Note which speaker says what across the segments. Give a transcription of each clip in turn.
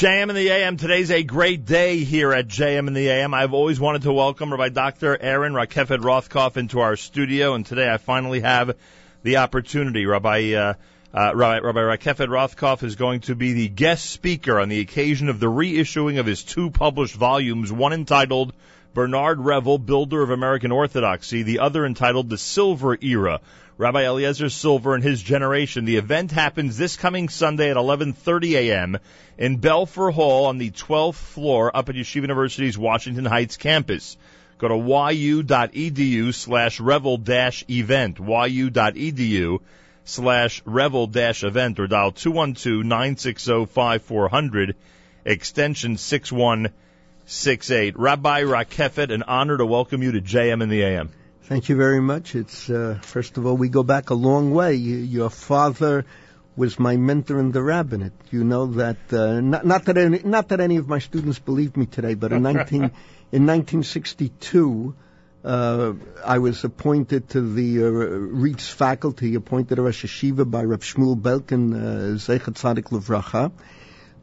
Speaker 1: JM in the AM. Today's a great day here at JM in the AM. I've always wanted to welcome Rabbi Dr. Aaron Rakefet Rothkopf into our studio, and today I finally have the opportunity. Rabbi, uh, uh, Rabbi, Rabbi Rakefet Rothkopf is going to be the guest speaker on the occasion of the reissuing of his two published volumes, one entitled Bernard Revel, Builder of American Orthodoxy, the other entitled The Silver Era, Rabbi Eliezer Silver and his generation. The event happens this coming Sunday at 11:30 a.m. in Belfer Hall on the 12th floor up at Yeshiva University's Washington Heights campus. Go to yu.edu slash revel dash event, yu.edu slash revel dash event, or dial 212-960-5400, extension 6168. Rabbi Rakefet, an honor to welcome you to JM in the AM.
Speaker 2: Thank you very much. It's uh, first of all, we go back a long way. Your father was my mentor in the rabbinate. You know that uh, not, not that any, not that any of my students believe me today, but in 19 in 1962. Uh, I was appointed to the uh, RIETS faculty, appointed a Rosh Yeshiva by Rav Shmuel Belkin, uh, Zeichat Tzadik Levracha.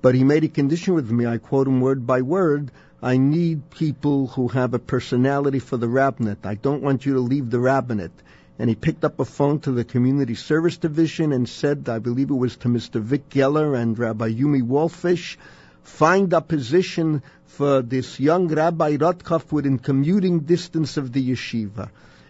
Speaker 2: But he made a condition with me, I quote him word by word, I need people who have a personality for the rabbinate. I don't want you to leave the rabbinate. And he picked up a phone to the community service division and said, I believe it was to Mr. Vic Geller and Rabbi Yumi Wallfish, find a position for this young Rabbi Rothkopf within commuting distance of the yeshiva.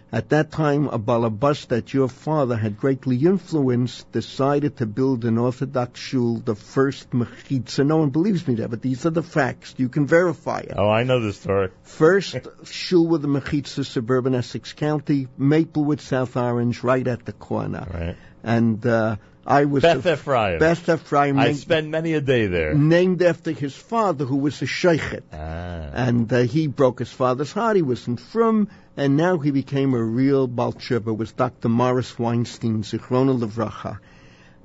Speaker 2: At that time, a balabas that your father had greatly influenced decided to build an Orthodox shul, the first mechitza. No one believes me there, but these are the facts. You can verify it.
Speaker 1: Oh, I know the story.
Speaker 2: First shul with the mechitza, suburban Essex County, Maplewood, South Orange, right at the corner.
Speaker 1: Right.
Speaker 2: And uh, I was
Speaker 1: Beth
Speaker 2: the,
Speaker 1: Ephraim.
Speaker 2: Beth Ephraim.
Speaker 1: I
Speaker 2: named-
Speaker 1: spent many a day there.
Speaker 2: named after his father, who was a sheikhet.
Speaker 1: Ah.
Speaker 2: And uh, he broke his father's heart. He was in Frum, and now he became a real Balcheva. Was Dr. Morris Weinstein, Zichrona Levracha.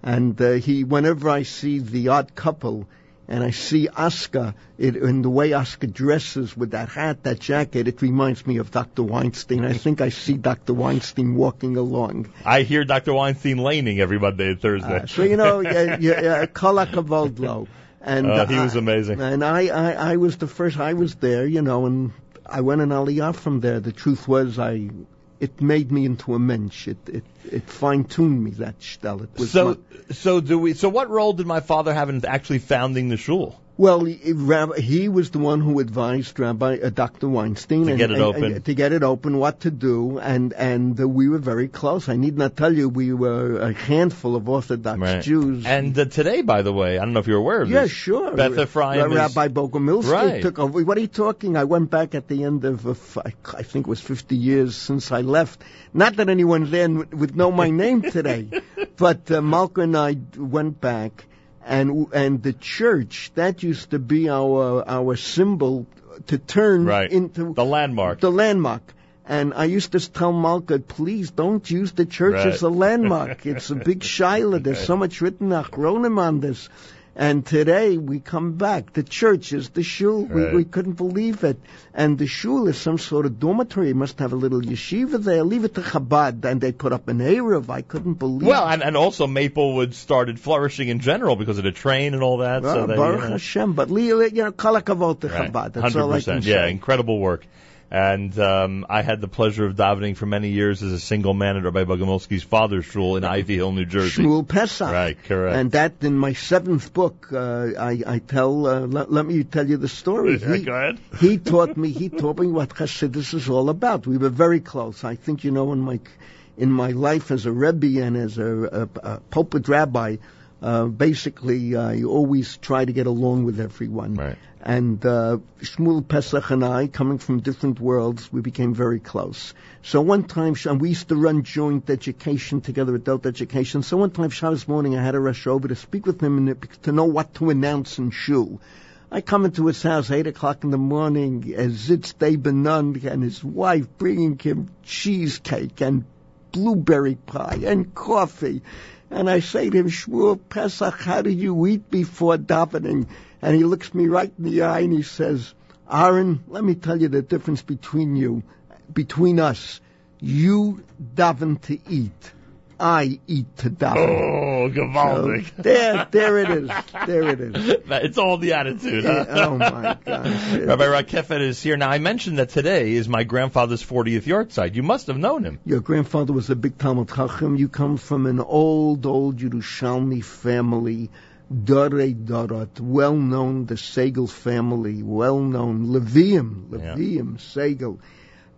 Speaker 2: And uh, he, whenever I see the odd couple, and I see Oscar, it, and the way Oscar dresses with that hat, that jacket, it reminds me of Dr. Weinstein. I think I see Dr. Weinstein walking along.
Speaker 1: I hear Dr. Weinstein laning every Monday and Thursday.
Speaker 2: Uh, so you know, yeah, yeah. And
Speaker 1: Oh, he was
Speaker 2: I-
Speaker 1: amazing.
Speaker 2: And I, I, I was the first. I was there, you know, and I went in Aliyah from there. The truth was, I, it made me into a mensch. It, it, it fine tuned me that shtel. It was
Speaker 1: so,
Speaker 2: my-
Speaker 1: so do we? So, what role did my father have in actually founding the shul?
Speaker 2: Well, he, was the one who advised Rabbi uh, Dr. Weinstein
Speaker 1: To
Speaker 2: and-
Speaker 1: get it
Speaker 2: and-
Speaker 1: open.
Speaker 2: and- to get it open, what to do, and and uh, we were very close. I need not tell you, we were a handful of Orthodox Jews.
Speaker 1: And uh, today, by the way, I don't know if you're aware of
Speaker 2: Yeah,
Speaker 1: this.
Speaker 2: sure.
Speaker 1: Beth Ephraim is-
Speaker 2: Rabbi Bogomilsky
Speaker 1: Right.
Speaker 2: took over. What are you talking? I went back at the end of, uh, I think it was 50 years since I left. Not that anyone then would know my name today, but uh, Malka and I went back, and and the church that used to be our our symbol to turn
Speaker 1: Right.
Speaker 2: into
Speaker 1: The landmark.
Speaker 2: the landmark. And I used to tell Malka, please don't use the church
Speaker 1: Right.
Speaker 2: as a landmark. it's a big shaila. There's so much written achronim on this. And today we come back. The church is the shul.
Speaker 1: Right.
Speaker 2: We, we couldn't believe it. And the shul is some sort of dormitory. It must have a little yeshiva there. Leave it to Chabad. And they put up an Eruv. I couldn't believe
Speaker 1: Well,
Speaker 2: it.
Speaker 1: and, and also Maplewood started flourishing in general because of the train and all that. so
Speaker 2: Well,
Speaker 1: they,
Speaker 2: Baruch
Speaker 1: you know,
Speaker 2: Hashem. But, you know, kol hakavod to
Speaker 1: Right.
Speaker 2: Chabad. That's all I can
Speaker 1: 100%. Yeah, incredible work. And um, I had the pleasure of davening for many years as a single man at Rabbi Bogomilsky's father's shul in Ivy Hill, New Jersey.
Speaker 2: Shmuel Pesach.
Speaker 1: Right, correct.
Speaker 2: And that in my seventh book, uh, I, I tell. Uh, let, let me tell you the story.
Speaker 1: Yeah,
Speaker 2: He,
Speaker 1: go ahead.
Speaker 2: he taught me. He taught me what Chassidus is all about. We were very close. I think you know in my in my life as a rebbe and as a, a, a pulpit rabbi, uh, basically I always try to get along with everyone.
Speaker 1: Right.
Speaker 2: And uh, Shmuel Pesach and I, coming from different worlds, we became very close. So one time, and we used to run joint education together, adult education. So one time, Shabbos morning, I had a rush over to speak with him and to know what to announce in shul. I come into his house eight o'clock in the morning, as Zitz Day Benund and his wife bringing him cheesecake and blueberry pie and coffee. And I say to him, Shmuel Pesach, how do you eat before davening? And he looks me right in the eye and he says, Aaron, let me tell you the difference between you, between us. You daven to eat. I eat to daven.
Speaker 1: Oh, gewaldig.
Speaker 2: So there, there it is. There it is.
Speaker 1: it's all the attitude.
Speaker 2: Yeah, oh my God.
Speaker 1: Rabbi Rakefet is here now. I mentioned that today is my grandfather's 40th yahrzeit. You must have known him.
Speaker 2: Your grandfather was a big Talmud Chacham. You come from an old, old Yerushalmi family. Dore Dorot, well known, the Segel family, well known, Levium,
Speaker 1: Yeah.
Speaker 2: Levium, Segel.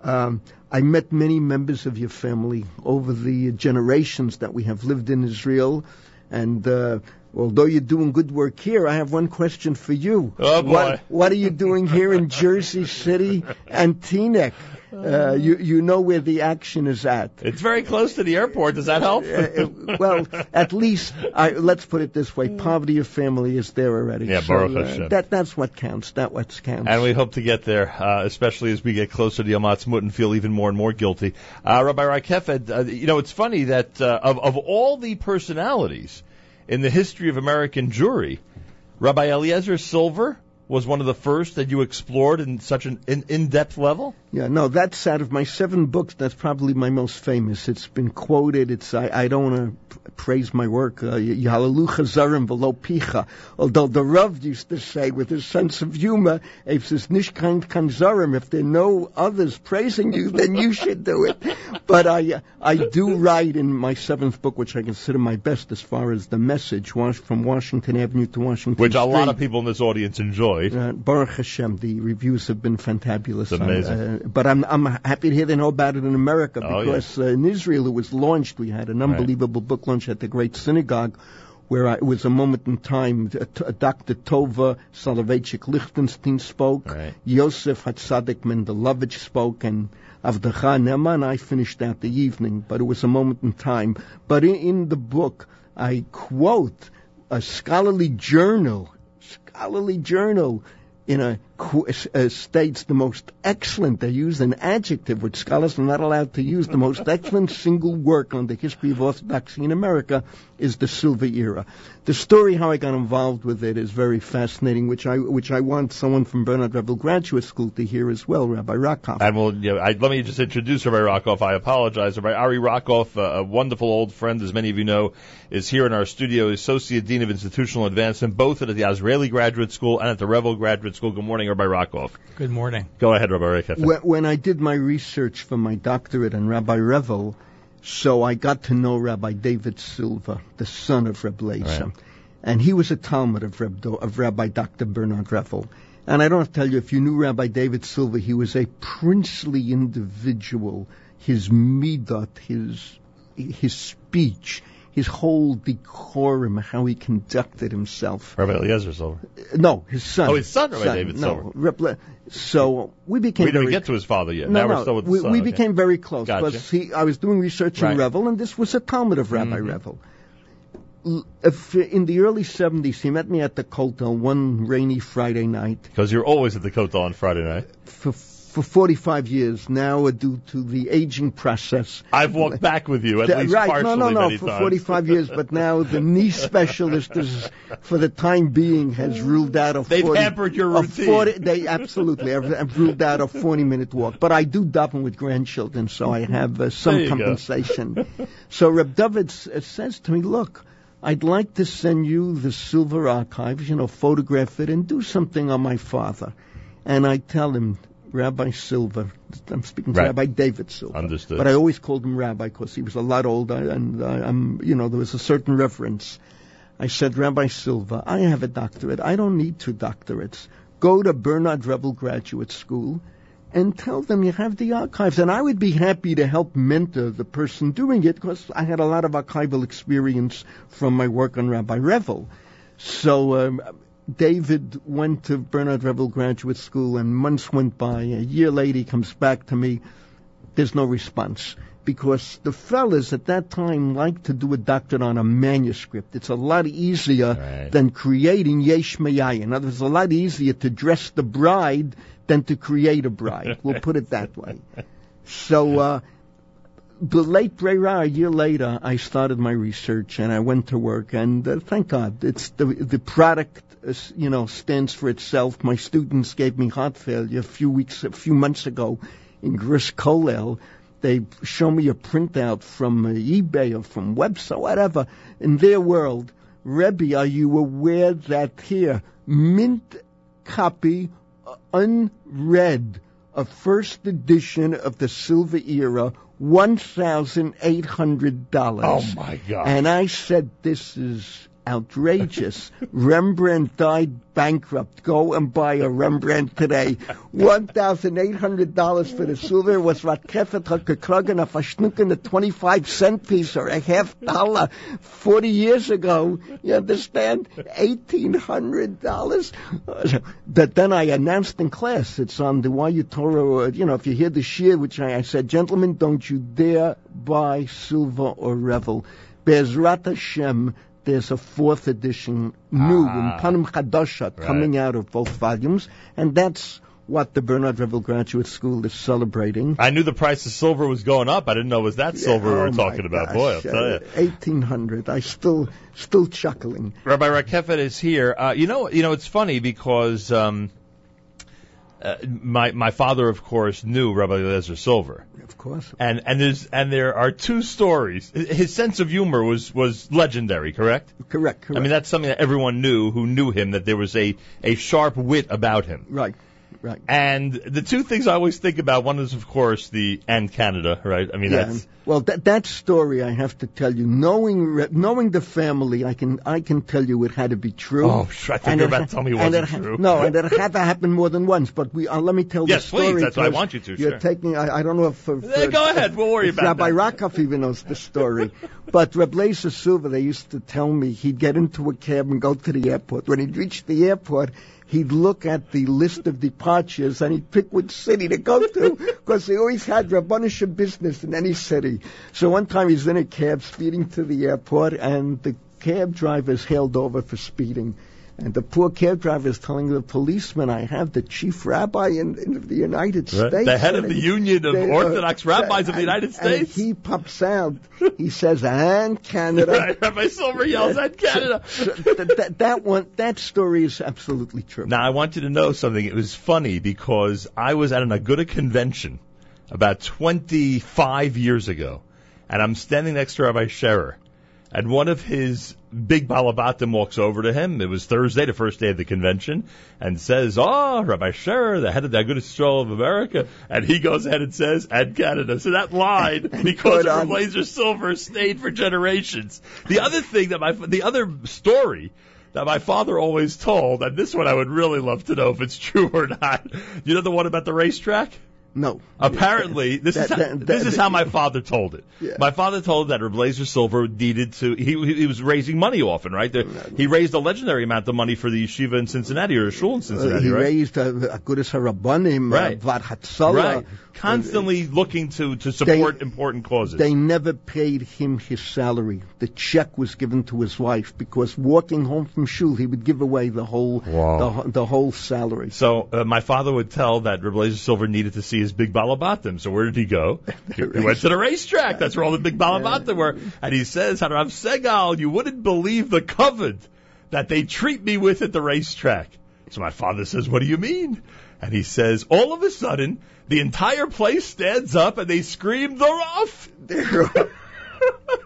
Speaker 2: Um, I met many members of your family over the generations that we have lived in Israel, and uh, although you're doing good work here, I have one question for you.
Speaker 1: Oh, boy.
Speaker 2: What, what are you doing here in Jersey City and Teaneck? Uh, you you know where the action is at.
Speaker 1: It's very close to the airport. Does that help?
Speaker 2: Uh, uh, well, at least I, let's put it this way: poverty of family is there already.
Speaker 1: Yeah,
Speaker 2: so,
Speaker 1: Baruch
Speaker 2: uh, that that's what counts. That what counts.
Speaker 1: And we hope to get there, uh, especially as we get closer to Yom Ha'atzmaut and feel even more and more guilty. Uh, Rabbi Rakefet, uh, you know, it's funny that uh, of, of all the personalities in the history of American Jewry, Rabbi Eliezer Silver was one of the first that you explored in such an in, in-depth level.
Speaker 2: Yeah, no, that's out of my seven books. That's probably my most famous. It's been quoted. It's I, I don't want to praise my work. Uh, Hallelujah zarim velo picha. Although the Rav used to say with his sense of humor, if there's kein kein zarim, if there are no others praising you, then you should do it. But I uh, I do write in my seventh book, which I consider my best as far as the message, from Washington Avenue to Washington
Speaker 1: Which a lot of people in this audience enjoyed.
Speaker 2: Uh, Baruch Hashem, the reviews have been fantabulous.
Speaker 1: It's amazing.
Speaker 2: Uh, but I'm I'm happy to hear they know about it in America
Speaker 1: Oh,
Speaker 2: because uh, in Israel it was launched. We had an unbelievable book launch at the Great Synagogue. Where I, it was a moment in time, uh, t- Dr. Tova Soloveitchik Lichtenstein spoke,
Speaker 1: Right.
Speaker 2: Yosef Hatzadik Mendelovich spoke, and Avdecha Nema, and I finished out the evening. But it was a moment in time. But in, in the book, I quote a scholarly journal, scholarly journal, in a, uh, states the most excellent. They use an adjective which scholars are not allowed to use. The most excellent single work on the history of Orthodoxy in America is the Silver Era. The story how I got involved with it is very fascinating, which I which I want someone from Bernard Revel Graduate School to hear as well, Rabbi Rockoff.
Speaker 1: And we'll, I, let me just introduce Rabbi Rockoff. I apologize. Rabbi Ari Rockoff, uh, a wonderful old friend, as many of you know, is here in our studio, Associate Dean of Institutional Advancement, both at the Azrieli Graduate School and at the Revel Graduate School. Good morning, Rabbi Rockoff.
Speaker 3: Good morning.
Speaker 1: Go ahead, Rabbi Rockoff.
Speaker 2: When, when I did my research for my doctorate on Rabbi Revel, so I got to know Rabbi David Silver, the son of Reb Lezer.
Speaker 1: Right.
Speaker 2: And he was a talmid of, Reb of Rabbi Dr. Bernard Revel. And I don't have to tell you, if you knew Rabbi David Silver, he was a princely individual. His midot, his, his speech, his whole decorum, how he conducted himself.
Speaker 1: Rabbi Eliezer Silver.
Speaker 2: No, his son.
Speaker 1: Oh, his son, Rabbi David
Speaker 2: no,
Speaker 1: Silver.
Speaker 2: So we became
Speaker 1: We didn't
Speaker 2: very
Speaker 1: get to his father yet.
Speaker 2: no,
Speaker 1: now
Speaker 2: no,
Speaker 1: we're still with the
Speaker 2: we,
Speaker 1: son.
Speaker 2: we
Speaker 1: okay.
Speaker 2: became very close
Speaker 1: Gotcha.
Speaker 2: because he, I was doing research in
Speaker 1: Right.
Speaker 2: Revel, and this was a talmid of Rabbi
Speaker 1: Mhm.
Speaker 2: Revel. If, in the early 70s, he met me at the Kotel one rainy Friday night.
Speaker 1: Because you're always at the Kotel on Friday night.
Speaker 2: For, for 45 years now, due to the aging process.
Speaker 1: I've walked back with you at
Speaker 2: Th-
Speaker 1: least
Speaker 2: right,
Speaker 1: partially
Speaker 2: no, no, no, for
Speaker 1: times.
Speaker 2: 45 years, but now the knee specialist is, for the time being, has ruled out a
Speaker 1: They've
Speaker 2: 40,
Speaker 1: hampered your routine.
Speaker 2: 40 they absolutely have, have ruled out a 40 minute walk. But I do daven with grandchildren, so I have uh, some
Speaker 1: go.
Speaker 2: compensation. so Reb David uh, says to me, look, I'd like to send you the silver archives, you know, photograph it and do something on my father. And I tell him, Rabbi Silver, I'm speaking to
Speaker 1: Right.
Speaker 2: Rabbi David Silver.
Speaker 1: Understood.
Speaker 2: But I always called him Rabbi because he was a lot older and uh, I'm, you know, there was a certain reverence. I said, Rabbi Silver, I have a doctorate. I don't need two doctorates. Go to Bernard Revel Graduate School and tell them you have the archives. And I would be happy to help mentor the person doing it because I had a lot of archival experience from my work on Rabbi Revel. So um, David went to Bernard Revel Graduate School, and months went by. A year later, he comes back to me. There's no response because the fellas at that time liked to do a doctorate on a manuscript. It's a lot easier
Speaker 1: Right.
Speaker 2: than creating yesh mayai. In other words, it's a lot easier to dress the bride than to create a bride. We'll put it that way. So, uh, the late Brera, a year later, I started my research and I went to work. And uh, thank God, it's the the product, uh, s- you know, stands for itself. My students gave me heart failure a few weeks, a few months ago, in Gruss Kollel. they show me a printout from uh, eBay or from website, whatever, in their world. Rebbe, are you aware that here, mint copy, uh, unread, a first edition of the Silver Era, $1,800.
Speaker 1: Oh my God.
Speaker 2: And I said, this is outrageous. Rembrandt died bankrupt. Go and buy a Rembrandt today. $1,800 for the silver was Ratkefet gekrogen a verschnucken a 25 cent piece or a half dollar 40 years ago. You understand? $1,800. But then I announced in class, it's on the YU Torah, you know, if you hear the shir, which I, I said, gentlemen, don't you dare buy silver or revel. Bezrat Hashem, there's a fourth edition new
Speaker 1: Ah.
Speaker 2: in Panim Chadasha coming out of both volumes, and that's what the Bernard Revel Graduate School is celebrating.
Speaker 1: I knew the price of silver was going up. I didn't know it was that silver we
Speaker 2: Oh,
Speaker 1: were
Speaker 2: my
Speaker 1: talking about. Boy, I'll tell you.
Speaker 2: uh, 1800. I still, still chuckling.
Speaker 1: Rabbi Rakefet is here. Uh, you know, you know, it's funny because um, uh, my my father, of course, knew Rabbi Eliezer Silver,
Speaker 2: Of course.
Speaker 1: and and there's and there are two stories. His sense of humor was was legendary, correct?
Speaker 2: Correct, correct.
Speaker 1: I mean, that's something that everyone knew who knew him that there was a a sharp wit about him.
Speaker 2: right, right.
Speaker 1: And the two things I always think about, one is of course the and Canada, right? I mean,
Speaker 2: Yeah.
Speaker 1: that's
Speaker 2: Well, that that story I have to tell you, knowing knowing the family, I can I can tell you it had to be true.
Speaker 1: Oh, sure, I thought
Speaker 2: And
Speaker 1: you were
Speaker 2: it
Speaker 1: about to tell me it wasn't
Speaker 2: ha-
Speaker 1: true.
Speaker 2: No, and it had to happen more than once. But we uh, let me tell
Speaker 1: Yes,
Speaker 2: the story.
Speaker 1: Yes, please, that's what I want you to,
Speaker 2: You're
Speaker 1: sure.
Speaker 2: taking. I, I don't know if.
Speaker 1: go ahead, we'll worry about
Speaker 2: Rabbi
Speaker 1: that.
Speaker 2: Rockoff even knows the story. but Lezer Silver, they used to tell me he'd get into a cab and go to the airport. When he'd reach the airport, he'd look at the list of departures and he'd pick which city to go to because he always had Rabbanisha business in any city. So one time he's in a cab speeding to the airport and the cab driver's is hailed over for speeding. And the poor cab driver is telling the policeman, I have the chief rabbi in, in the United
Speaker 1: Right.
Speaker 2: States.
Speaker 1: The head of the Union of
Speaker 2: they, uh,
Speaker 1: Orthodox Rabbis of the
Speaker 2: and-
Speaker 1: United
Speaker 2: and
Speaker 1: States.
Speaker 2: he pops out. He says, and Canada.
Speaker 1: right. Rabbi Silver yells at Canada.
Speaker 2: So that, that, that one, that story is absolutely true.
Speaker 1: Now I want you to know something. It was funny because I was at an Aguda convention about 25 years ago, and I'm standing next to Rabbi Scherer, and one of his big balabatim walks over to him. It was Thursday, the first day of the convention, and says, "Oh, Rabbi Scherer, the head of the Aguda Stroll of America," and he goes ahead and says, "And Canada." So that line, because of Blazer Silver, stayed for generations. The other thing that my the other story that my father always told, and this one I would really love to know if it's true or not. You know the one about the racetrack?
Speaker 2: No.
Speaker 1: Apparently, this is how,
Speaker 2: that-
Speaker 1: this
Speaker 2: that-
Speaker 1: is how my father told it.
Speaker 2: Yeah.
Speaker 1: My father told that Blazer Silver needed to. He he was raising money often, right? The, he raised a legendary amount of money for the yeshiva in Cincinnati or the shul in
Speaker 2: Uh,
Speaker 1: Cincinnati,
Speaker 2: he
Speaker 1: right?
Speaker 2: raised a, a good as Harabanim,
Speaker 1: Right.
Speaker 2: uh,
Speaker 1: right. Constantly looking to to support important causes.
Speaker 2: They never paid him his salary. The check was given to his wife because walking home from shul, he would give away the whole
Speaker 1: Wow.
Speaker 2: the, the whole salary.
Speaker 1: So uh, my father would tell that Blazer Silver needed to see his big balabatim. So where did he go? He, he went to the racetrack. That's where all the big balabatim were. And he says, Harav Segal, you wouldn't believe the covet that they treat me with at the racetrack. So my father says, what do you mean? And he says, all of a sudden, the entire place stands up and they scream, they're off.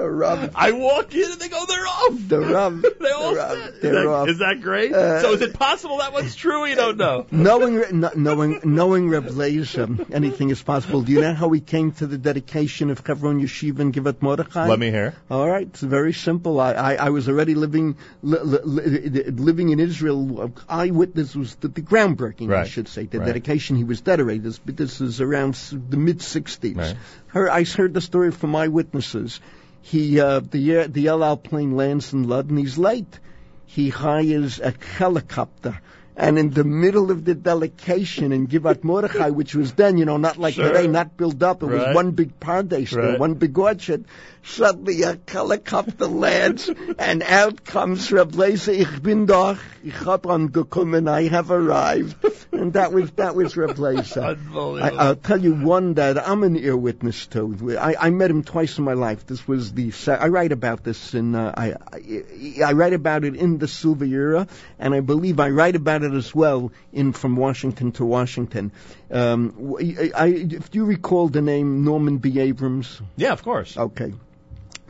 Speaker 2: the Rav,
Speaker 1: I walk in and they go, they're off.
Speaker 2: the Rav,
Speaker 1: They all
Speaker 2: the
Speaker 1: said, is,
Speaker 2: they're
Speaker 1: that,
Speaker 2: off.
Speaker 1: is that great?
Speaker 2: Uh,
Speaker 1: so is it possible that one's true? You don't know.
Speaker 2: Knowing, knowing, knowing Reb Lezer, anything is possible. Do you know how we came to the dedication of Chevron Yeshiva and Givat Mordechai?
Speaker 1: Let me hear.
Speaker 2: All right, it's very simple. I, I, I was already living li, li, li, living in Israel. Eyewitness was the, the groundbreaking, I should say. The
Speaker 1: Right.
Speaker 2: dedication he was dedicated. This, this is around the mid '60s.
Speaker 1: Right.
Speaker 2: Her, I heard the story from eyewitnesses. He uh, the air, the El Al plane lands in and he's late. He hires a helicopter. And in the middle of the delegation in Givat Mordechai, which was then, you know, not like
Speaker 1: Sure.
Speaker 2: today, not built up, it
Speaker 1: Right.
Speaker 2: was one big pardes
Speaker 1: Right.
Speaker 2: one big orchard. Suddenly a helicopter lands, and out comes Reb Lezer, ich bin doch, ich hab angekommen, I have arrived. and that was that was Reb. I, will tell you one that I'm an ear witness to. I, I met him twice in my life. This was the I write about this in uh, I, I, I write about it in the Silver Era, and I believe I write about it as well in From Washington to Washington. Um, I, I, if you recall the name Norman B. Abrams.
Speaker 1: Yeah, of course.
Speaker 2: Okay.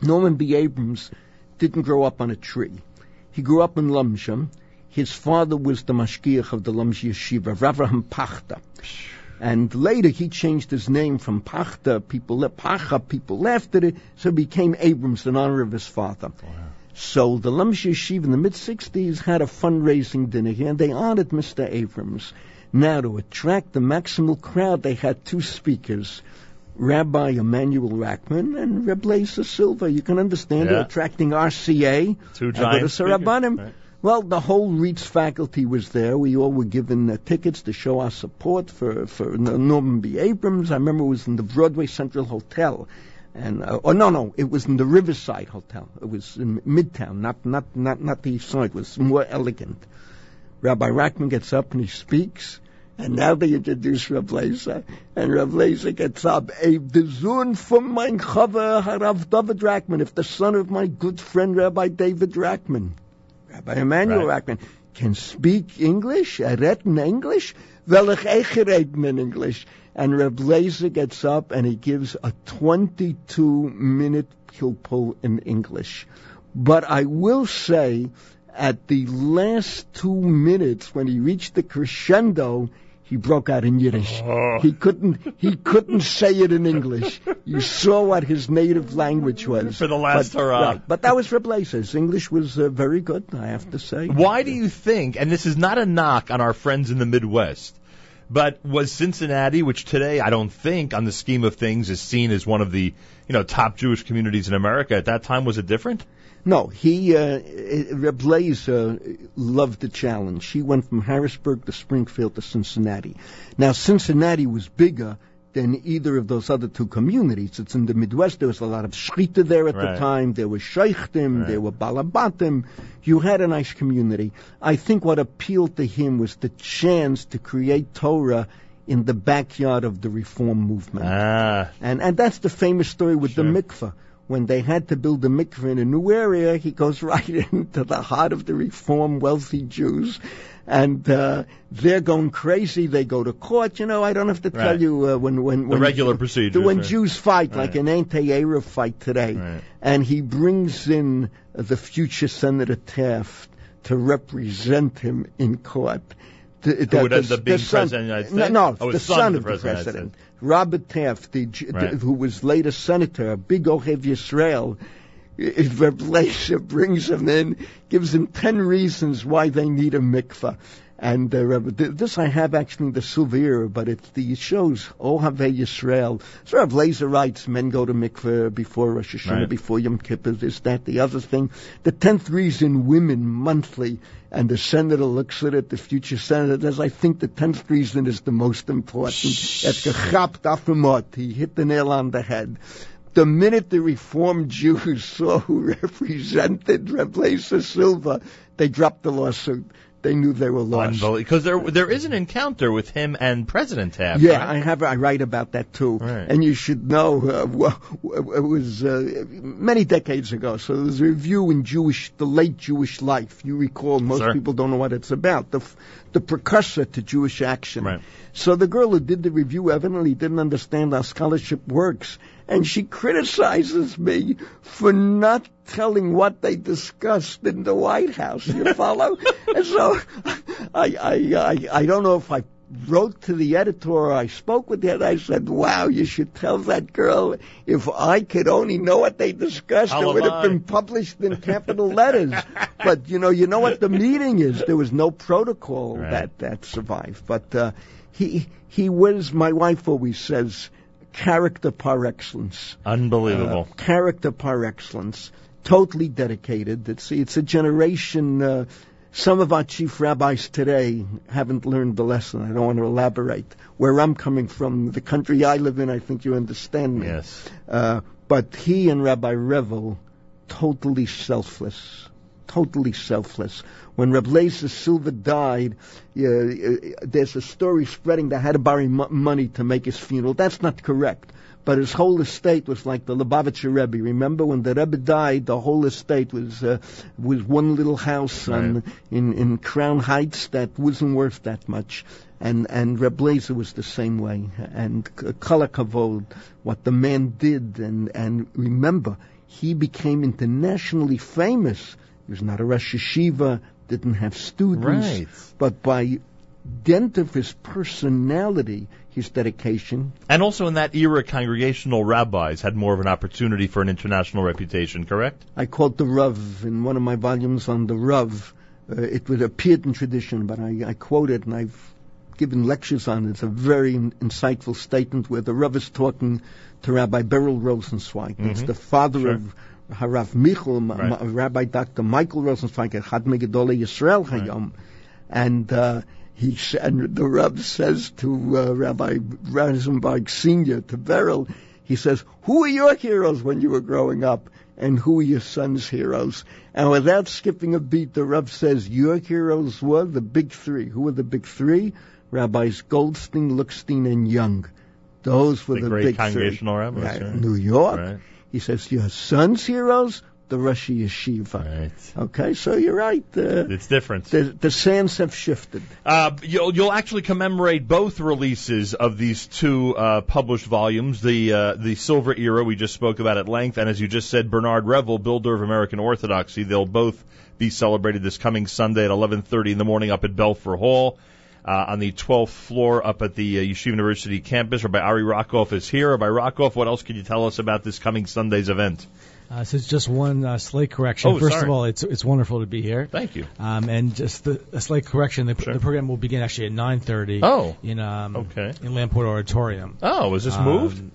Speaker 2: Norman B. Abrams didn't grow up on a tree. He grew up in Lomzha. His father was the mashgiach of the Lomzha Yeshiva, Ravraham Pachta. And later he changed his name from Pachta, people Pacha, people laughed at it, so it became Abrams in honor of his father. Oh, wow. So the Lomzha Yeshiva in the mid 60s had a fundraising dinner here, and they honored Mr. Abrams. Now, to attract the maximal crowd, they had two speakers. Rabbi Emanuel Rackman and Reb Lezer Silver. You can understand
Speaker 1: Yeah.
Speaker 2: it, attracting RCA.
Speaker 1: Two giant
Speaker 2: Avodas
Speaker 1: speakers.
Speaker 2: Rabbanim.
Speaker 1: Right.
Speaker 2: Well, the whole RIETS faculty was there. We all were given uh, tickets to show our support for, for Norman B. Abrams. I remember it was in the Broadway Central Hotel. And, uh, oh, no, no, it was in the Riverside Hotel. It was in Midtown, not, not, not, not the East Side. It was more elegant. Rabbi Rackman gets up and he speaks. And now they introduce Rav Lezer. And Rav Lezer gets up. A the Zun from mein Chaver Harav David Rackman, if the son of my good friend Rabbi David Rackman, Rabbi Emmanuel
Speaker 1: Right.
Speaker 2: Can speak English, redt in English, wel ich reden in English. And Rav Lezer gets up and he gives a 22 minute pilpul in English. But I will say, at the last two minutes, when he reached the crescendo, he broke out in Yiddish.
Speaker 1: Oh.
Speaker 2: He couldn't. He couldn't say it in English. You saw what his native language was.
Speaker 1: For the last
Speaker 2: but,
Speaker 1: hurrah.
Speaker 2: But that was. His English was uh, very good, I have to say.
Speaker 1: Why do you think, and this is not a knock on our friends in the Midwest, but was Cincinnati, which today I don't think on the scheme of things is seen as one of the, you know, top Jewish communities in America, at that time was it different?
Speaker 2: No, he uh, Reb Lezer loved the challenge. He went from Harrisburg to Springfield to Cincinnati. Now Cincinnati was bigger than either of those other two communities. It's in the Midwest. There was a lot of Shechita there at
Speaker 1: Right.
Speaker 2: the time. There was Sheichtim.
Speaker 1: Right.
Speaker 2: There were Balabatim. You had a nice community. I think what appealed to him was the chance to create Torah in the backyard of the Reform movement.
Speaker 1: Ah,
Speaker 2: And and that's the famous story with
Speaker 1: Sure.
Speaker 2: the mikveh. When they had to build a mikveh in a new area, he goes right into the heart of the reform wealthy Jews. And uh, they're going crazy. They go to court. You know, I don't have to tell
Speaker 1: Right.
Speaker 2: you uh, when when when
Speaker 1: regular procedures,
Speaker 2: When
Speaker 1: right.
Speaker 2: Jews fight, like an anti-Arab fight today,
Speaker 1: Right.
Speaker 2: and he brings in the future Senator Taft to represent him in court. The,
Speaker 1: Who would end up being president of the United States?
Speaker 2: No, no
Speaker 1: Oh,
Speaker 2: the
Speaker 1: son
Speaker 2: son of
Speaker 1: the
Speaker 2: the
Speaker 1: president the
Speaker 2: president. Robert Taft, the,
Speaker 1: Right.
Speaker 2: the, who was later senator, a big Ohev Yisrael, if Reb Lezer brings him in, gives him ten reasons why they need a mikvah. And uh, this I have actually in the souvenir, but it's the it shows Ohev Yisrael. So Reb Lezer writes, men go to mikvah before Rosh Hashanah,
Speaker 1: Right.
Speaker 2: before Yom Kippur, this, that, the other thing. The tenth reason, women monthly. And the senator looks at it, the future senator says, I think the tenth reason is the most important. It's gechapt afemot. He hit the nail on the head. The minute the Reformed Jews saw who represented Reb Lezer Silver, they dropped the lawsuit. They knew they were lost.
Speaker 1: Because there there is an encounter with him and President Taft.
Speaker 2: Yeah,
Speaker 1: right?
Speaker 2: I have. I write about that too.
Speaker 1: Right.
Speaker 2: And you should know, uh, well, it was uh, many decades ago. So there was a review in Jewish, the late Jewish life. You recall, most
Speaker 1: Sir.
Speaker 2: people don't know what it's about. The the precursor to Jewish action.
Speaker 1: Right.
Speaker 2: So the girl who did the review evidently didn't understand how scholarship works, and she criticizes me for not telling what they discussed in the White House. You follow? and so I, I, I, I don't know if I wrote to the editor or I spoke with the editor. I said, "Wow, you should tell that girl if I could only know what they discussed, it would have been published in capital letters." But you know, you know what the meeting is. There was no protocol
Speaker 1: Right.
Speaker 2: that that survived. But uh, he he was. My wife always says, character par excellence.
Speaker 1: Unbelievable.
Speaker 2: Uh, character par excellence. Totally dedicated. It's it's a generation. Uh, some of our chief rabbis today haven't learned the lesson. I don't want to elaborate. Where I'm coming from, the country I live in, I think you understand me.
Speaker 1: yes.
Speaker 2: Uh, but he and Rabbi Revel, totally selfless. Totally selfless. When Reb Lezer Silver died, uh, uh, there's a story spreading that had to borrow money to make his funeral. That's not correct. But his whole estate was like the Lubavitcher Rebbe. Remember when the Rebbe died, the whole estate was uh, was one little house right. on, in in Crown Heights that wasn't worth that much. And and Reb Lezer was the same way. And Kol Kavod, what the man did, and and remember, he became internationally famous. He was not a Rosh Yeshiva, didn't have students,
Speaker 1: right.
Speaker 2: but by dint of his personality, his dedication.
Speaker 1: And also in that era, congregational rabbis had more of an opportunity for an international reputation, correct?
Speaker 2: I quote the Rav in one of my volumes on the Rav. Uh, it would appeared in tradition, but I, I quote it and I've given lectures on it. It's a very in, insightful statement where the Rav is talking to Rabbi Beryl Rosenzweig. Mm-hmm. It's the father sure. of Harav Michal, right. Rabbi Dr. Michael Rosenzweig at Chad Megidole Yisrael Hayom. And uh, he and the Rav says to uh, Rabbi Rosenberg Senior to Beryl, he says, "Who are your heroes when you were growing up, and who are your son's heroes?" And without skipping a beat, the Rav says, "Your heroes were the big three. Who were the big three? Rabbis Goldstein, Lookstein, and Young. Those were
Speaker 1: the,
Speaker 2: the
Speaker 1: great
Speaker 2: big
Speaker 1: congregational
Speaker 2: three.
Speaker 1: rabbis.
Speaker 2: Right. New York.
Speaker 1: Right.
Speaker 2: He says, "Your son's heroes." the Rosh Yeshiva.
Speaker 1: Right.
Speaker 2: Okay, so you're right. Uh,
Speaker 1: it's different.
Speaker 2: The, the sands have shifted.
Speaker 1: Uh, you'll, you'll actually commemorate both releases of these two uh, published volumes, the uh, the Silver Era we just spoke about at length, and as you just said, Bernard Revel, builder of American Orthodoxy. They'll both be celebrated this coming Sunday at 11:30 in the morning up at Belfer Hall. Uh, on the 12th floor up at the uh, Yeshiva University campus. Rabbi Ari Rockoff is here. Rabbi Rockoff, what else can you tell us about this coming Sunday's event?
Speaker 3: Uh, so it's just one uh, slate correction.
Speaker 1: Oh,
Speaker 3: First
Speaker 1: sorry.
Speaker 3: of all, it's it's wonderful to be here.
Speaker 1: Thank you.
Speaker 3: Um, and just the, the slate correction. The,
Speaker 1: Sure.
Speaker 3: the program will begin actually at 9:30.
Speaker 1: Oh.
Speaker 3: In um
Speaker 1: Okay.
Speaker 3: in Lamport Auditorium.
Speaker 1: Oh, is this
Speaker 3: Um,
Speaker 1: moved?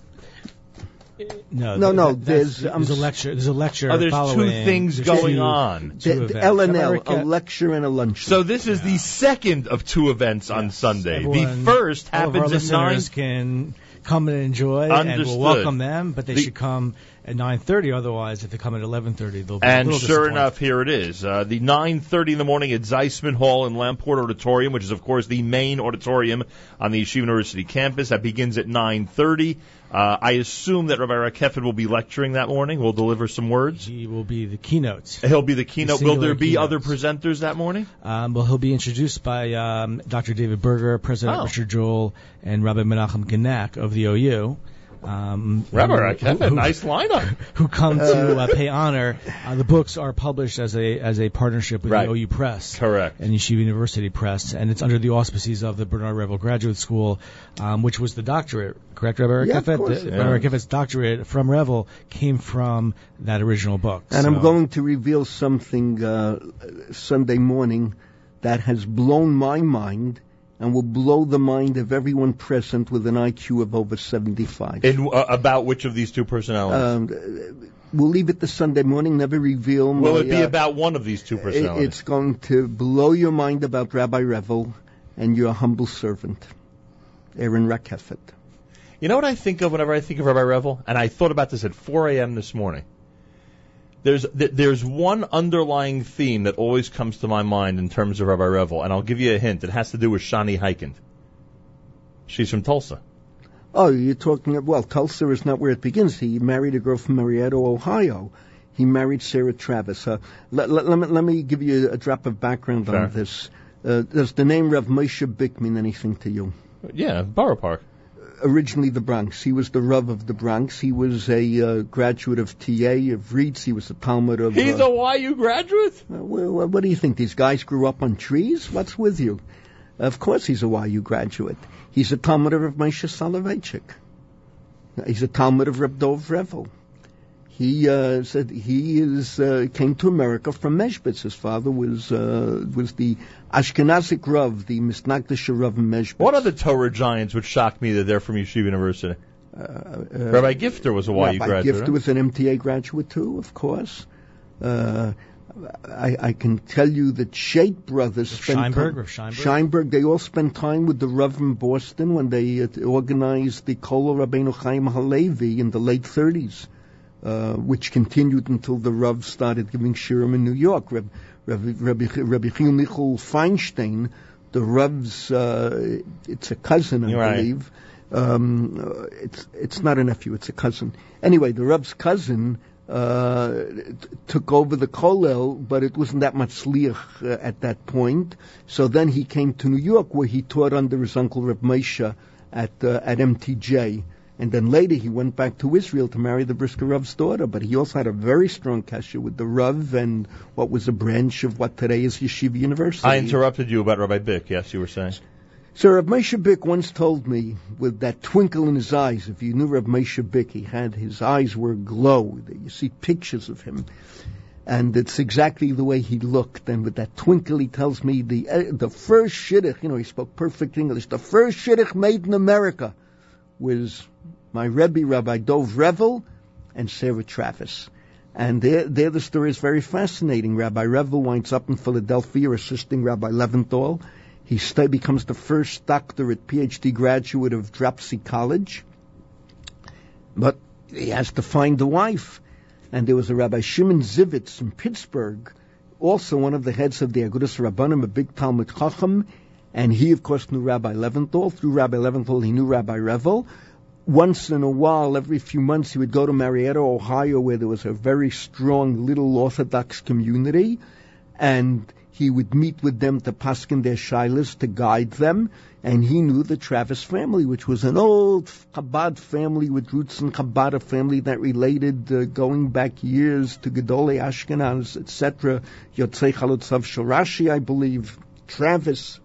Speaker 3: No,
Speaker 2: No, no,
Speaker 3: that's-
Speaker 2: there's,
Speaker 3: there's
Speaker 2: um,
Speaker 3: a lecture. There's a lecture.
Speaker 1: Oh, there's two things
Speaker 3: there's
Speaker 1: going
Speaker 3: two-
Speaker 1: on.
Speaker 3: two
Speaker 2: The, the L and L, a lecture and a lunch.
Speaker 1: So this is the second of two events on
Speaker 3: Yes.
Speaker 1: Sunday.
Speaker 3: Everyone-
Speaker 1: the first
Speaker 3: all of our
Speaker 1: happens at nine.
Speaker 3: listeners can come and enjoy, and we'll welcome them. But they
Speaker 1: The-
Speaker 3: should come at 9:30. Otherwise, if they come at 11:30, they'll be
Speaker 1: And
Speaker 3: little
Speaker 1: sure enough, here it is. Uh, the 9.30 in the morning at Zysman Hall in Lamport Auditorium, which is, of course, the main auditorium on the Yeshiva University campus. That begins at 9.30. Uh, I assume that Rabbi Rakefet will be lecturing that morning. Will deliver some words.
Speaker 3: He will be the keynote.
Speaker 1: He'll be the keynote. Will there be other presenters that morning?
Speaker 3: Um, well, he'll be introduced by um, Dr. David Berger, President
Speaker 1: Oh.
Speaker 3: Richard Joel, and Rabbi Menachem Genack of the OU. Um,
Speaker 1: Rabbi
Speaker 3: who-
Speaker 1: Rakefet,
Speaker 3: who-
Speaker 1: nice lineup.
Speaker 3: who come to uh, pay honor. Uh, the books are published as a as a partnership with
Speaker 1: Right.
Speaker 3: the OU Press
Speaker 1: Correct.
Speaker 3: and Yeshiva University Press, and it's under the auspices of the Bernard Revel Graduate School, um, which was the doctorate. Correct, Rabbi
Speaker 2: Yeah, of
Speaker 3: Rakefet?
Speaker 2: course.
Speaker 3: The-
Speaker 1: Yeah.
Speaker 3: Rabbi Rakefet's doctorate from Revel came from that original book.
Speaker 2: And
Speaker 3: So-
Speaker 2: I'm going to reveal something uh, Sunday morning that has blown my mind and will blow the mind of everyone present with an IQ of over 75.
Speaker 1: And uh, about which of these two personalities?
Speaker 2: um, we'll leave it to Sunday morning, never reveal.
Speaker 1: Will
Speaker 2: my,
Speaker 1: it be
Speaker 2: uh,
Speaker 1: about one of these two
Speaker 2: it-
Speaker 1: personalities?
Speaker 2: It's going to blow your mind about Rabbi Revel and your humble servant, Aaron Rakefet.
Speaker 1: You know what I think of whenever I think of Rabbi Revel? And I thought about this at 4 a.m. this morning. There's there's one underlying theme that always comes to my mind in terms of Rabbi Revel, and I'll give you a hint. It has to do with Shani Heikind. She's from Tulsa.
Speaker 2: Oh, you're talking, of well, Tulsa is not where it begins. He married a girl from Marietta, Ohio. He married Sarah Travis. Uh, let, let, let, me, let me give you a drop of background
Speaker 1: Sure.
Speaker 2: on this. Uh, does the name Rav Moshe Bick mean anything to you?
Speaker 1: Yeah, Borough Park.
Speaker 2: Originally the Bronx. He was the Rav of the Bronx. He was a uh, graduate of TA, of RIETS. He was a talmid of...
Speaker 1: He's
Speaker 2: uh,
Speaker 1: a YU graduate.
Speaker 2: uh, well, what do you think? These guys grew up on trees? What's with you? Of course he's a YU graduate. He's a talmid of Moshe Soloveitchik. He's a talmid of Reb Dov Revel. He uh, said he is uh, came to America from Meshbitz. His father was uh, was the Ashkenazic Rav, the Misnagdish Rav in Meshbitz.
Speaker 1: What other Torah giants would shock me that they're from Yeshiva University?
Speaker 2: Uh, uh,
Speaker 1: Rabbi Gifter was a YU
Speaker 2: Rabbi
Speaker 1: graduate.
Speaker 2: Gifter
Speaker 1: huh?
Speaker 2: was an MTA graduate too, of course. Uh, I, I can tell you that Shait brothers spent
Speaker 3: Scheinberg,
Speaker 2: time,
Speaker 3: Rav Scheinberg?
Speaker 2: Scheinberg, they all spent time with the Rav in Boston when they uh, organized the Kol Rabbeinu Chaim Halevi in the late 30s. Uh, which continued until the Rav started giving shirim in New York. Rabbi, Rabbi, Rabbi, Rabbi Chil Michal Feinstein, the Rav's, uh, it's a cousin, I
Speaker 1: Right.
Speaker 2: believe. Um, it's it's not a nephew, it's a cousin. Anyway, the Rav's cousin uh, t- took over the kollel, but it wasn't that much sliach uh, at that point. So then he came to New York, where he taught under his uncle Reb Moshe at uh, at MTJ. And then later he went back to Israel to marry the Brisker Rav's daughter. But he also had a very strong kasha with the Rav and what was a branch of what today is Yeshiva University.
Speaker 1: I interrupted you about Rabbi Bick. Yes, you were saying.
Speaker 2: So Reb Moshe Bick once told me, with that twinkle in his eyes, if you knew Reb Moshe Bick, he had his eyes were aglow. You see pictures of him, and it's exactly the way he looked. And with that twinkle, he tells me the uh, the first shidduch, you know, he spoke perfect English. The first shidduch made in America was my Rebbe, Rabbi Dov Revel, and Sarah Travis. And there, there the story is very fascinating. Rabbi Revel winds up in Philadelphia assisting Rabbi Leventhal. He sta becomes the first doctorate PhD graduate of Dropsie College. But he has to find a wife. And there was a Rabbi Shimon Sivitz in Pittsburgh, also one of the heads of the Agudas Rabbanim, a big Talmud Chacham. And he, of course, knew Rabbi Leventhal. Through Rabbi Leventhal, he knew Rabbi Revel. Once in a while, every few months, he would go to Marietta, Ohio, where there was a very strong little Orthodox community. And he would meet with them to paskin their shilas, to guide them, and he knew the Travis family, which was an old Chabad family with roots in Chabad, a family that related uh, going back years to Gedolei Ashkenaz, etc. Yotzei Chalutzav Shorashi, I believe, Travis,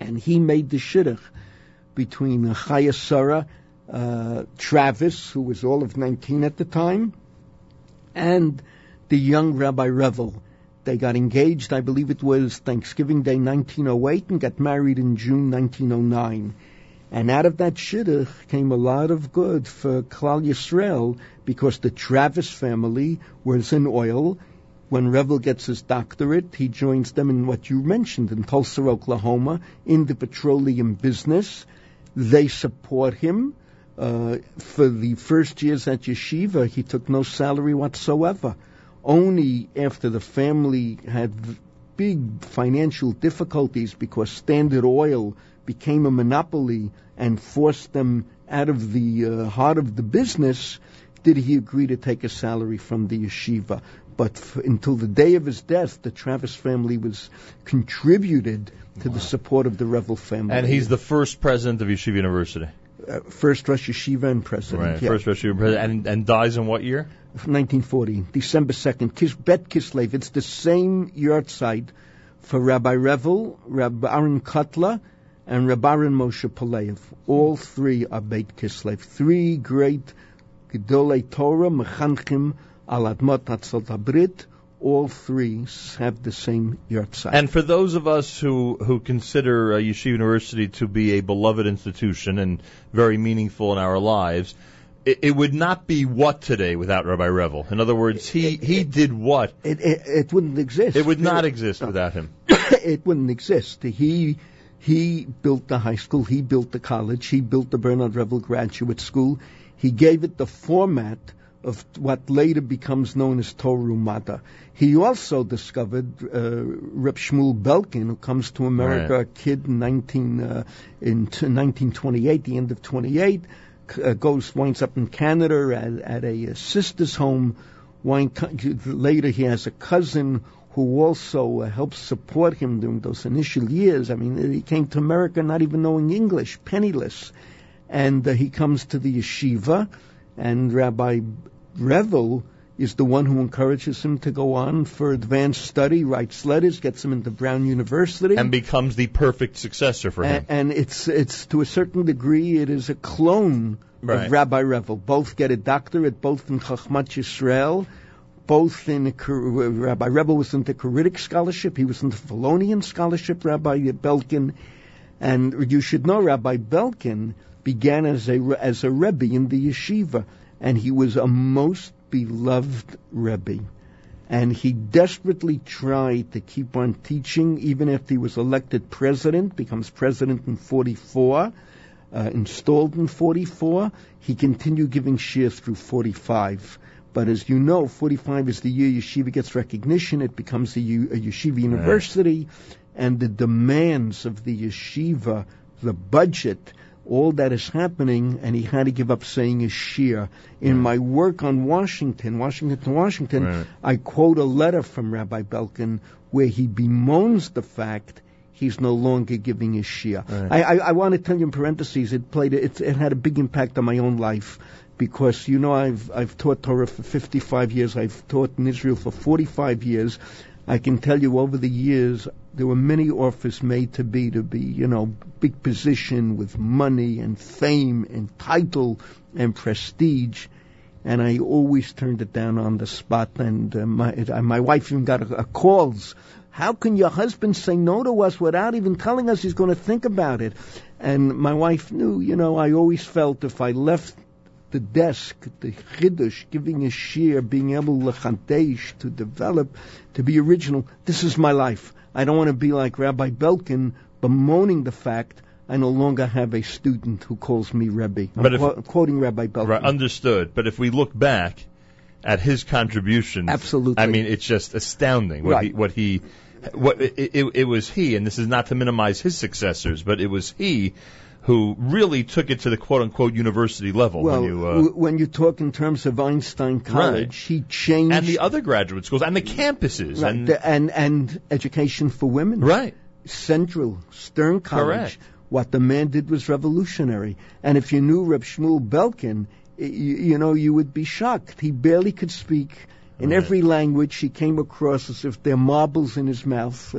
Speaker 2: and he made the shidduch between Chaya Sarah, uh, Travis, who was all of 19 at the time, and the young Rabbi Revel. They got engaged, I believe it was Thanksgiving Day 1908, and got married in June 1909. And out of that shidduch came a lot of good for Klal Yisrael because the Travis family was in oil. When Revel gets his doctorate, he joins them in what you mentioned in Tulsa, Oklahoma, in the petroleum business. They support him. Uh, for the first years at yeshiva, he took no salary whatsoever only after the family had big financial difficulties because Standard Oil became a monopoly and forced them out of the uh, heart of the business, did he agree to take a salary from the yeshiva. But f- until the day of his death, the Travis family was contributed to the support of the Revel family.
Speaker 1: And he's the first president of Yeshiva University.
Speaker 2: uh, first Rosh Yeshiva and president.
Speaker 1: Right.
Speaker 2: yeah.
Speaker 1: First Yeshiva president. And, and dies in what year?
Speaker 2: 1940, December 2nd, Kis, Bet Kislev. It's the same yahrzeit for Rabbi Revel, Rabbi Aaron Kotler, and Rabbi Aaron Moshe Palev. All three are Beit Kislev. Three great Gedolei Torah, Mechanchim, Al Admot Atzot Abrit. All three have the same yard.
Speaker 1: And for those of us who, who consider uh, Yeshiva University to be a beloved institution and very meaningful in our lives, it, it would not be what today without Rabbi Revel. In other words, he, he did what?
Speaker 2: it, it, it wouldn't exist.
Speaker 1: It would not exist without him.
Speaker 2: it wouldn't exist. He he built the high school. He built the college. He built the Bernard Revel Graduate School. He gave it the format of what later becomes known as Torah U'Madda. He also discovered uh, Reb Shmuel Belkin, who comes to America,
Speaker 1: Right.
Speaker 2: a kid in 19 uh, in t- 1928, the end of 28, uh, goes winds up in Canada at, at a uh, sister's home. Later, he has a cousin who also uh, helps support him during those initial years. I mean, he came to America not even knowing English, penniless, and uh, he comes to the yeshiva, and Rabbi Revel is the one who encourages him to go on for advanced study, writes letters, gets him into Brown University.
Speaker 1: And becomes the perfect successor for him.
Speaker 2: And, and it's it's to a certain degree it is a clone
Speaker 1: Right.
Speaker 2: of Rabbi Revel. Both get a doctorate, both in Chachmat Yisrael, both in Rabbi Revel was in the Karaitic scholarship, he was in the Philonian scholarship, Rabbi Belkin, and you should know Rabbi Belkin began as a as a rebbe in the yeshiva, and he was a most beloved rebbe and he desperately tried to keep on teaching even after he was elected president, becomes president in 44. uh, installed in 44. He continued giving shiur through 45. But as you know, 45 is the year yeshiva gets recognition. It becomes a, a yeshiva university, and the demands of the yeshiva, the budget, all that is happening, and he had to give up saying his shiur. In my work on Washington, Washington to Washington,
Speaker 1: Right.
Speaker 2: I quote a letter from Rabbi Belkin where he bemoans the fact he's no longer giving his shiur.
Speaker 1: Right.
Speaker 2: I, I, I want to tell you in parentheses, it played it, it had a big impact on my own life because you know I've I've taught Torah for 55 years. I've taught in Israel for 45 years. I can tell you over the years there were many offers made to be to be you know big position with money and fame and title and prestige. And I always turned it down on the spot. And uh, my my wife even got a, a calls. How can your husband say no to us without even telling us he's going to think about it? And my wife knew, you know, I always felt if I left the desk, the chiddush, giving a shiur, being able lechantesh, to develop, to be original. This is my life. I don't want to be like Rabbi Belkin bemoaning the fact I no longer have a student who calls me Rebbe. I'm
Speaker 1: But if-
Speaker 2: quo- quoting Rabbi Belkin.
Speaker 1: Right, understood. But if we look back at his contributions,
Speaker 2: Absolutely.
Speaker 1: I mean, it's just astounding what
Speaker 2: Right.
Speaker 1: he, what he, what it, it, it was he, and this is not to minimize his successors, but it was he who really took it to the quote unquote university level.
Speaker 2: well,
Speaker 1: when you, uh,
Speaker 2: w- when you talk in terms of Einstein College, he changed
Speaker 1: and the other graduate schools and the campuses
Speaker 2: right,
Speaker 1: and
Speaker 2: the- and and education for women.
Speaker 1: right.
Speaker 2: Central, Stern College.
Speaker 1: Correct.
Speaker 2: What the man did was revolutionary. And if you knew Reb Shmuel Belkin, you, you know, you would be shocked. He barely could speak. In
Speaker 1: Right.
Speaker 2: every language, he came across as if there are marbles in his mouth.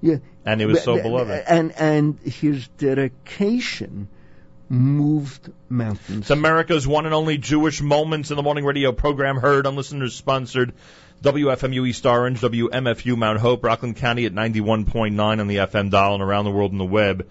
Speaker 2: Yeah.
Speaker 1: And he was so beloved.
Speaker 2: And and his dedication moved mountains.
Speaker 1: It's America's one and only Jewish Moments in the Morning radio program heard on listeners sponsored WFMU East Orange, WMFU Mount Hope, Rockland County at 91.9 on the FM dial and around the world on the web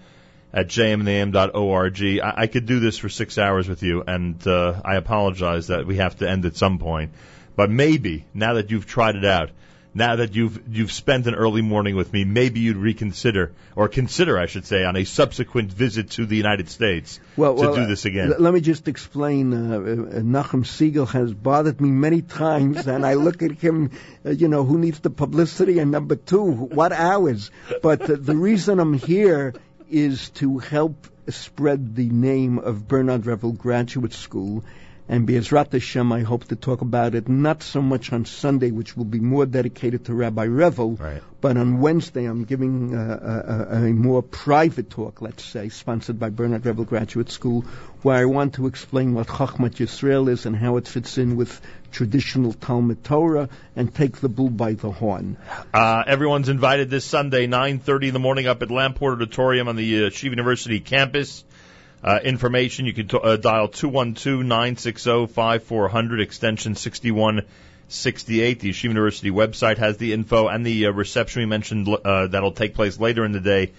Speaker 1: at jmintheam.org. I, I could do this for six hours with you, and uh, I apologize that we have to end at some point. But maybe, now that you've tried it out, now that you've you've spent an early morning with me, maybe you'd reconsider, or consider, I should say, on a subsequent visit to the United States
Speaker 2: well,
Speaker 1: to
Speaker 2: well,
Speaker 1: do this again.
Speaker 2: l- let me just explain. Uh, uh, Nachum Siegel has bothered me many times, and I look at him, uh, you know, who needs the publicity? And number two, what hours? But uh, the reason I'm here is to help spread the name of Bernard Revel Graduate School. And Be'ezrat Hashem, I hope to talk about it not so much on Sunday, which will be more dedicated to Rabbi Revel,
Speaker 1: Right.
Speaker 2: but on Wednesday, I'm giving uh, a, a, a more private talk, let's say, sponsored by Bernard Revel Graduate School, where I want to explain what Chachmat Yisrael is and how it fits in with traditional Talmud Torah and take the bull by the horn.
Speaker 1: Uh, everyone's invited this Sunday, 9.30 in the morning up at Lamport Auditorium on the uh, Yeshiva University campus. Uh, information, you can t- uh, dial 212-960-5400, extension 6168. The Yeshiva University website has the info and the uh, reception we mentioned uh, that'll take place later in the day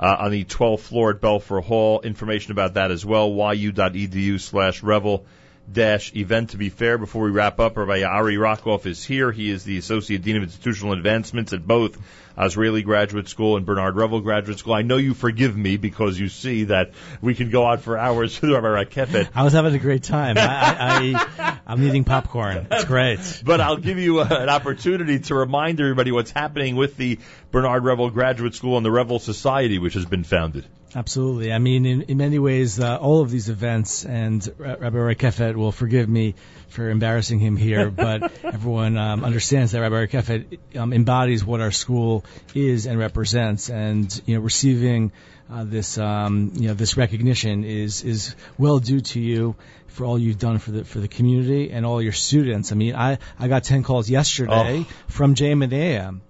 Speaker 1: uh, on the 12th floor at Belfer Hall. Information about that as well, yu.edu slash revel dash event. To be fair, before we wrap up, Rabbi Ari Rockoff is here. He is the Associate Dean of Institutional Advancements at both Azrieli Graduate School and Bernard Revel Graduate School. I know you forgive me because you see that we can go on for hours with Rabbi Rakefet.
Speaker 3: I was having a great time. I, I, I'm eating popcorn. It's great.
Speaker 1: But I'll give you uh, an opportunity to remind everybody what's happening with the Bernard Revel Graduate School and the Revel Society, which has been founded.
Speaker 3: Absolutely. I mean, in, in many ways, uh, all of these events, and Ra- Rabbi Rakefet will forgive me for embarrassing him here, but everyone um, understands that Rabbi Rakefet um, embodies what our school is and represents, and you know, receiving uh, this um, you know this recognition is is well due to you for all you've done for the for the community and all your students. I mean, I I got ten calls yesterday from JM and AM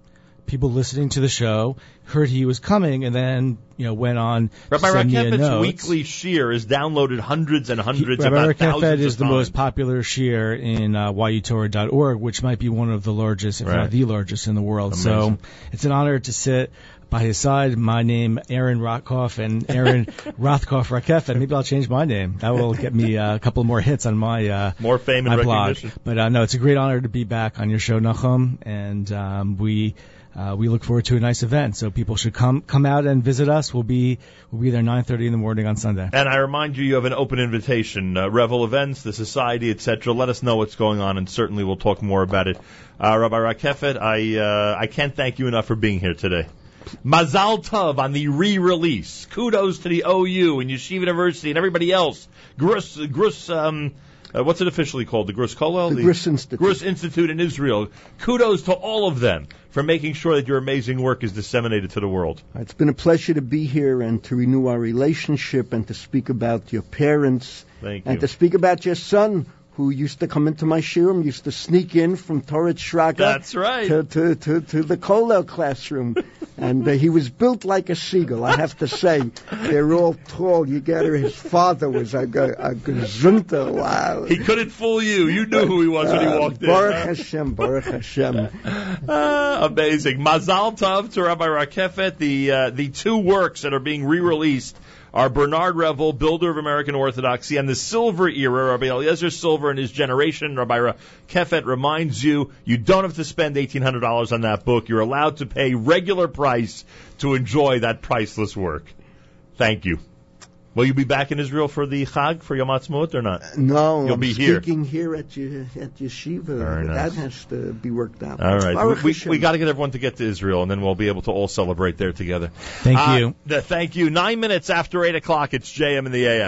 Speaker 3: people listening to the show heard he was coming and then you know went on
Speaker 1: Rabbi
Speaker 3: send me a
Speaker 1: Rakefet's weekly shiur is downloaded hundreds and hundreds.
Speaker 3: He-
Speaker 1: Rabbi
Speaker 3: Rakefet is the most popular shiur in uh, yutorah.org, which might be one of the largest, if
Speaker 1: Right.
Speaker 3: not the largest in the world.
Speaker 1: Amazing.
Speaker 3: So it's an honor to sit by his side. My name, Aaron Rotkoff, and Aaron Rothkoff Rakefet. Maybe I'll change my name. That will get me uh, a couple more hits on my uh,
Speaker 1: More fame and
Speaker 3: my blog.
Speaker 1: recognition.
Speaker 3: But uh, no, it's a great honor to be back on your show, Nachum, and um, we uh, we look forward to a nice event. So people should come come out and visit us. We'll be we'll be there 9:30 in the morning on Sunday.
Speaker 1: And I remind you, you have an open invitation. Uh, Revel events, the society, etc. Let us know what's going on, and certainly we'll talk more about it. Uh, Rabbi Rakefet, I uh, I can't thank you enough for being here today. Mazal Tov on the re-release. Kudos to the OU and Yeshiva University and everybody else. Gruss, Gruss, um, uh, what's it officially called? The Gruss Kollel?
Speaker 2: The Gruss Institute.
Speaker 1: Gruss Institute in Israel. Kudos to all of them for making sure that your amazing work is disseminated to the world.
Speaker 2: It's been a pleasure to be here and to renew our relationship and to speak about your parents
Speaker 1: Thank you.
Speaker 2: and to speak about your son who used to come into my shiurim, used to sneak in from Torat Shraga
Speaker 1: That's right.
Speaker 2: to, to, to, to the Kollel classroom. and uh, he was built like a seagull, I have to say. They're all tall. You get her, his father was a, a, a gazunta. Wow.
Speaker 1: He couldn't fool you. You knew who he was when he
Speaker 2: Uh,
Speaker 1: walked in.
Speaker 2: Baruch? Hashem, Baruch Hashem.
Speaker 1: Ah, amazing. Mazal Tov to Rabbi Rakefet. The uh, the two works that are being re-released are Bernard Revel, Builder of American Orthodoxy, and the Silver Era, Rabbi Eliezer Silver and his generation. Rabbi Rakefet reminds you, you don't have to spend $1,800 on that book. You're allowed to pay regular price to enjoy that priceless work. Thank you. Will you be back in Israel for the Chag, for Yom Ha'atzmaut, or not?
Speaker 2: No,
Speaker 1: You'll
Speaker 2: I'm
Speaker 1: be here.
Speaker 2: speaking here, at, Ye- at Yeshiva.
Speaker 1: Very nice.
Speaker 2: That has to be worked out.
Speaker 1: All right.
Speaker 2: Baruch
Speaker 1: We,
Speaker 2: Hashem.
Speaker 1: we got to get everyone to get to Israel, and then we'll be able to all celebrate there together.
Speaker 3: Thank
Speaker 1: Uh,
Speaker 3: you.
Speaker 1: th- thank you. Nine minutes after 8 o'clock, it's JM in the AM.